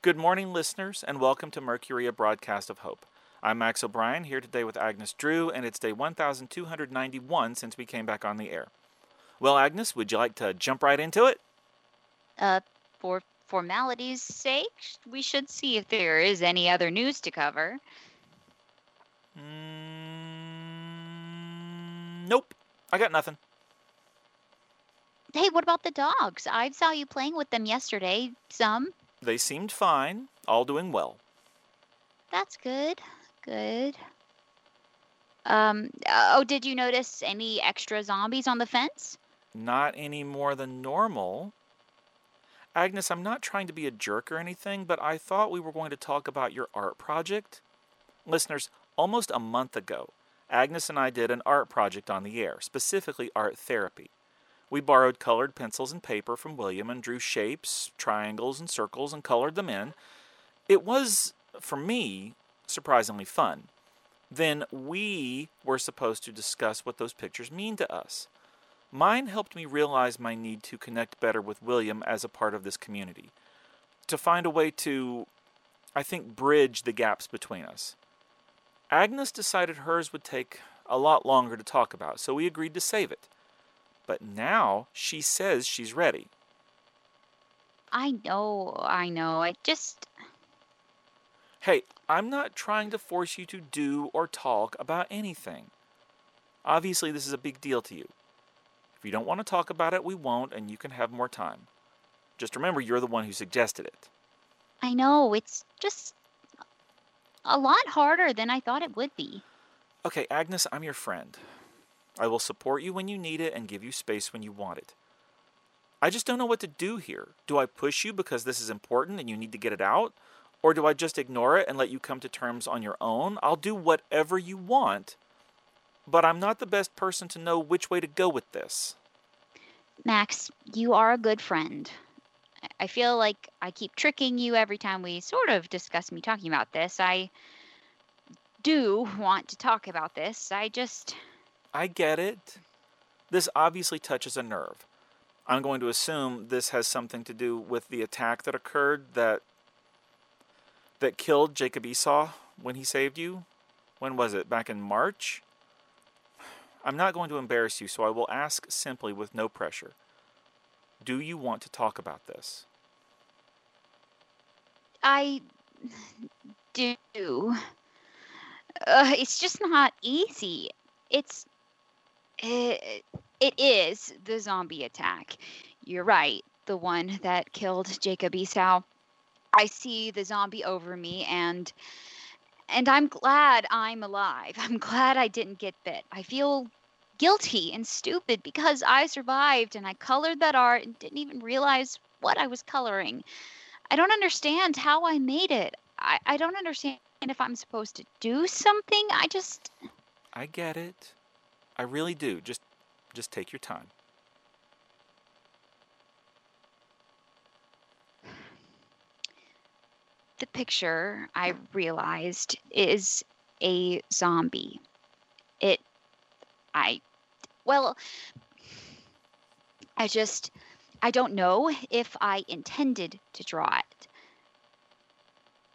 Good morning, listeners, and welcome to Mercury, a broadcast of hope. I'm Max O'Brien here today with Agnes Drew, and it's day 1291 since we came back on the air. Well, Agnes, would you like to jump right into it? Uh, for formality's sake, we should see if there is any other news to cover. Mm, nope, I got nothing. Hey, what about the dogs? I saw you playing with them yesterday. Some. They seemed fine, all doing well. That's good. Good. Um, oh, did you notice any extra zombies on the fence? Not any more than normal. Agnes, I'm not trying to be a jerk or anything, but I thought we were going to talk about your art project. Listeners, almost a month ago, Agnes and I did an art project on the air, specifically art therapy. We borrowed colored pencils and paper from William and drew shapes, triangles, and circles and colored them in. It was, for me, surprisingly fun. Then we were supposed to discuss what those pictures mean to us. Mine helped me realize my need to connect better with William as a part of this community, to find a way to, I think, bridge the gaps between us. Agnes decided hers would take a lot longer to talk about, so we agreed to save it. But now she says she's ready. I know, I know. I just. Hey, I'm not trying to force you to do or talk about anything. Obviously, this is a big deal to you. If you don't want to talk about it, we won't, and you can have more time. Just remember, you're the one who suggested it. I know, it's just a lot harder than I thought it would be. Okay, Agnes, I'm your friend. I will support you when you need it and give you space when you want it. I just don't know what to do here. Do I push you because this is important and you need to get it out? Or do I just ignore it and let you come to terms on your own? I'll do whatever you want, but I'm not the best person to know which way to go with this. Max, you are a good friend. I feel like I keep tricking you every time we sort of discuss me talking about this. I do want to talk about this. I just. I get it. This obviously touches a nerve. I'm going to assume this has something to do with the attack that occurred that that killed Jacob Esau when he saved you. When was it? Back in March? I'm not going to embarrass you, so I will ask simply with no pressure. Do you want to talk about this? I do. Uh, it's just not easy. It's. It, it is the zombie attack. You're right. The one that killed Jacob Esau. I see the zombie over me and and I'm glad I'm alive. I'm glad I didn't get bit. I feel guilty and stupid because I survived and I colored that art and didn't even realize what I was coloring. I don't understand how I made it. I, I don't understand if I'm supposed to do something. I just I get it. I really do. Just just take your time. the picture I realized is a zombie. It, I, well, I just, I don't know if I intended to draw it.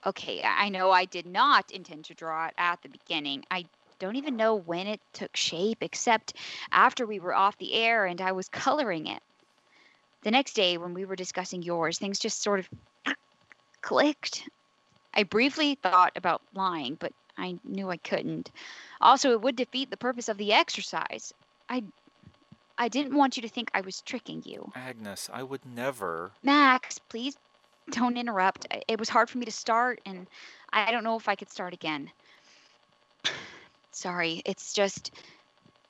Okay, I know I did not intend to draw it at the beginning. I don't even know when it took shape, except after we were off the air and I was coloring it. The next day, when we were discussing yours, things just sort of clicked. I briefly thought about lying, but I knew I couldn't. Also, it would defeat the purpose of the exercise. I I didn't want you to think I was tricking you. Agnes, I would never. Max, please don't interrupt. It was hard for me to start and I don't know if I could start again. Sorry, it's just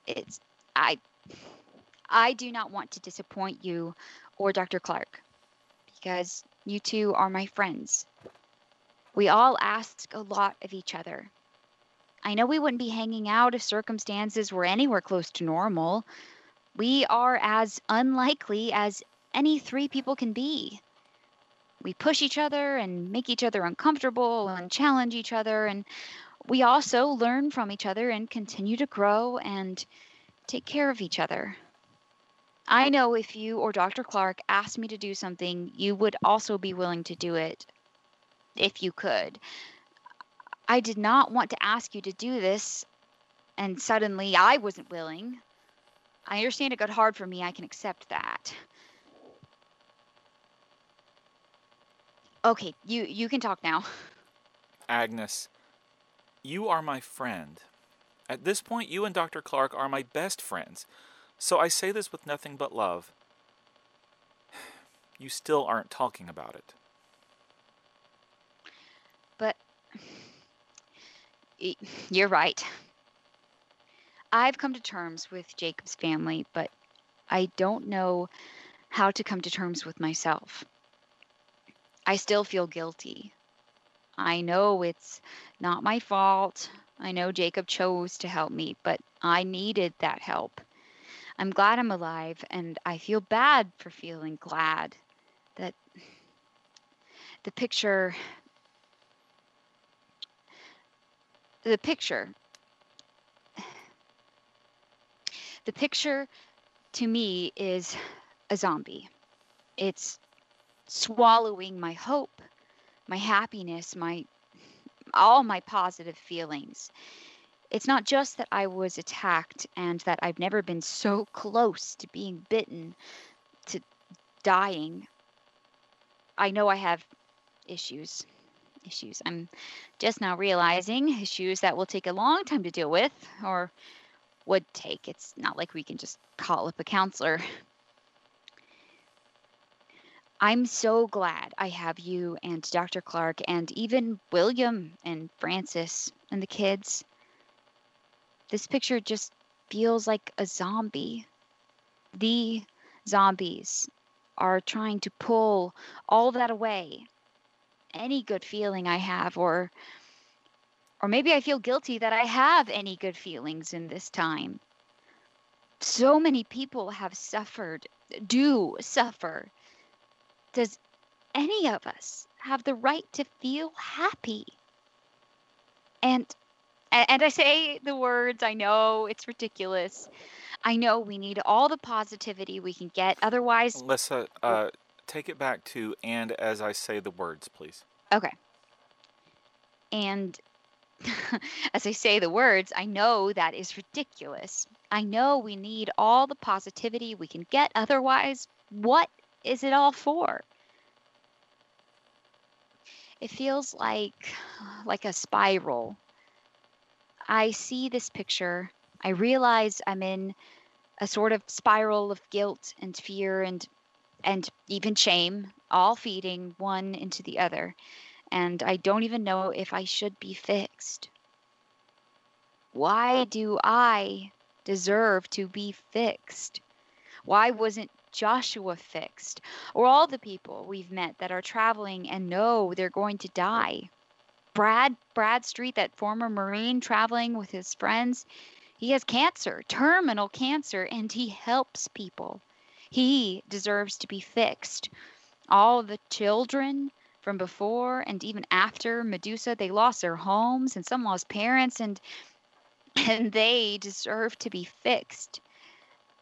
it's I I do not want to disappoint you or Dr. Clark because you two are my friends. We all ask a lot of each other. I know we wouldn't be hanging out if circumstances were anywhere close to normal. We are as unlikely as any three people can be. We push each other and make each other uncomfortable and challenge each other, and we also learn from each other and continue to grow and take care of each other. I know if you or Dr. Clark asked me to do something, you would also be willing to do it. if you could. I did not want to ask you to do this, and suddenly I wasn't willing. I understand it got hard for me. I can accept that. Okay, you you can talk now. Agnes, you are my friend. At this point, you and Dr. Clark are my best friends. So I say this with nothing but love. You still aren't talking about it. But you're right. I've come to terms with Jacob's family, but I don't know how to come to terms with myself. I still feel guilty. I know it's not my fault. I know Jacob chose to help me, but I needed that help. I'm glad I'm alive, and I feel bad for feeling glad that the picture the picture the picture to me is a zombie. It's swallowing my hope, my happiness, my all my positive feelings. It's not just that I was attacked and that I've never been so close to being bitten, to dying. I know I have issues. Issues. I'm just now realizing issues that will take a long time to deal with, or would take. It's not like we can just call up a counselor. I'm so glad I have you and Dr. Clark and even William and Francis and the kids. This picture just feels like a zombie. The zombies are trying to pull all that away. Any good feeling I have, or or maybe I feel guilty that I have any good feelings in this time. So many people have suffered, do suffer. Does any of us have the right to feel happy? And and I say the words, I know it's ridiculous. I know we need all the positivity we can get. Otherwise, Lissa, uh, take it back to and as I say the words, please. okay. And as I say the words, I know that is ridiculous. I know we need all the positivity we can get. Otherwise, what is it all for? It feels like like a spiral. I see this picture. I realize I'm in a sort of spiral of guilt and fear and and even shame, all feeding one into the other. And I don't even know if I should be fixed. Why do I deserve to be fixed? Why wasn't Joshua fixed? Or all the people we've met that are traveling and know they're going to die? Brad Bradstreet, that former Marine traveling with his friends, he has cancer, terminal cancer, and he helps people. He deserves to be fixed. All the children from before and even after Medusa, they lost their homes and some lost parents and and they deserve to be fixed.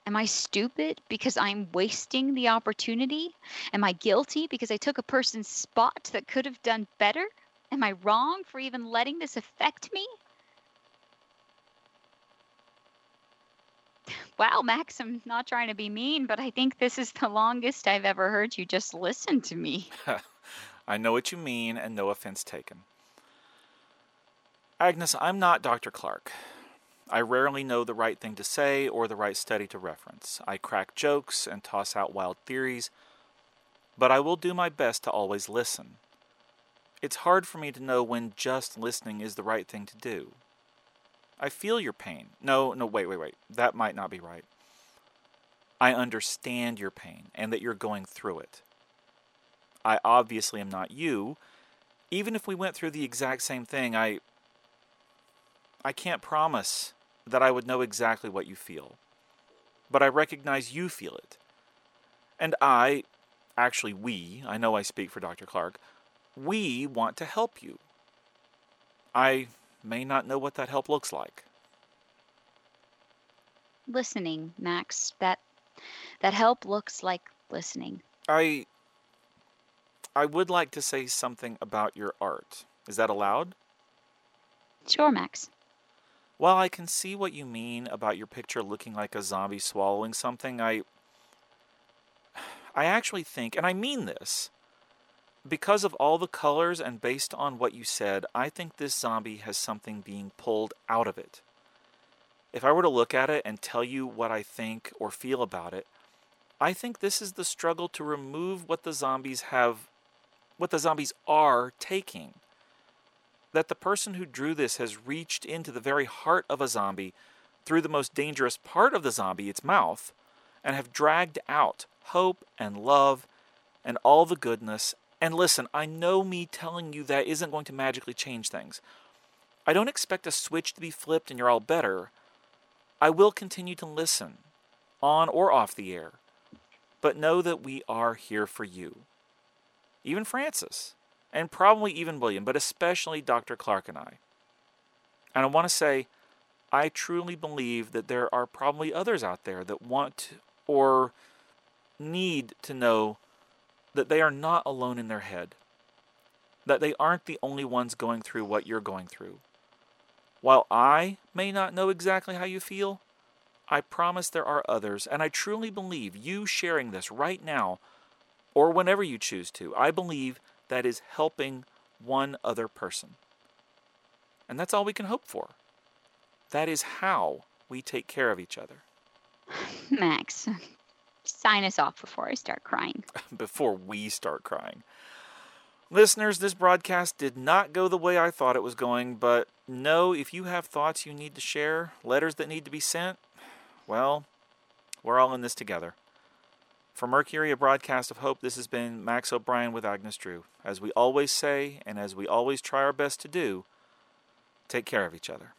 Am I stupid because I'm wasting the opportunity? Am I guilty because I took a person's spot that could have done better? Am I wrong for even letting this affect me? Wow, Max, I'm not trying to be mean, but I think this is the longest I've ever heard you just listen to me. I know what you mean, and no offense taken. Agnes, I'm not Dr. Clark. I rarely know the right thing to say or the right study to reference. I crack jokes and toss out wild theories, but I will do my best to always listen. It's hard for me to know when just listening is the right thing to do. I feel your pain. No, no, wait, wait, wait. That might not be right. I understand your pain and that you're going through it. I obviously am not you. Even if we went through the exact same thing, I I can't promise that I would know exactly what you feel. But I recognize you feel it. And I, actually we, I know I speak for Dr. Clark, we want to help you. I may not know what that help looks like. Listening, Max. That that help looks like listening. I I would like to say something about your art. Is that allowed? Sure, Max. While I can see what you mean about your picture looking like a zombie swallowing something, I I actually think, and I mean this, because of all the colors and based on what you said, I think this zombie has something being pulled out of it. If I were to look at it and tell you what I think or feel about it, I think this is the struggle to remove what the zombies have, what the zombies are taking. That the person who drew this has reached into the very heart of a zombie through the most dangerous part of the zombie, its mouth, and have dragged out hope and love and all the goodness. And listen, I know me telling you that isn't going to magically change things. I don't expect a switch to be flipped and you're all better. I will continue to listen, on or off the air, but know that we are here for you. Even Francis, and probably even William, but especially Dr. Clark and I. And I want to say, I truly believe that there are probably others out there that want or need to know that they are not alone in their head, that they aren't the only ones going through what you're going through. While I may not know exactly how you feel, I promise there are others, and I truly believe you sharing this right now, or whenever you choose to, I believe that is helping one other person. And that's all we can hope for. That is how we take care of each other. Max, sign us off before I start crying. before we start crying. Listeners, this broadcast did not go the way I thought it was going, but know if you have thoughts you need to share, letters that need to be sent, well, we're all in this together. For Mercury, a broadcast of hope, this has been Max O'Brien with Agnes Drew. As we always say, and as we always try our best to do, take care of each other.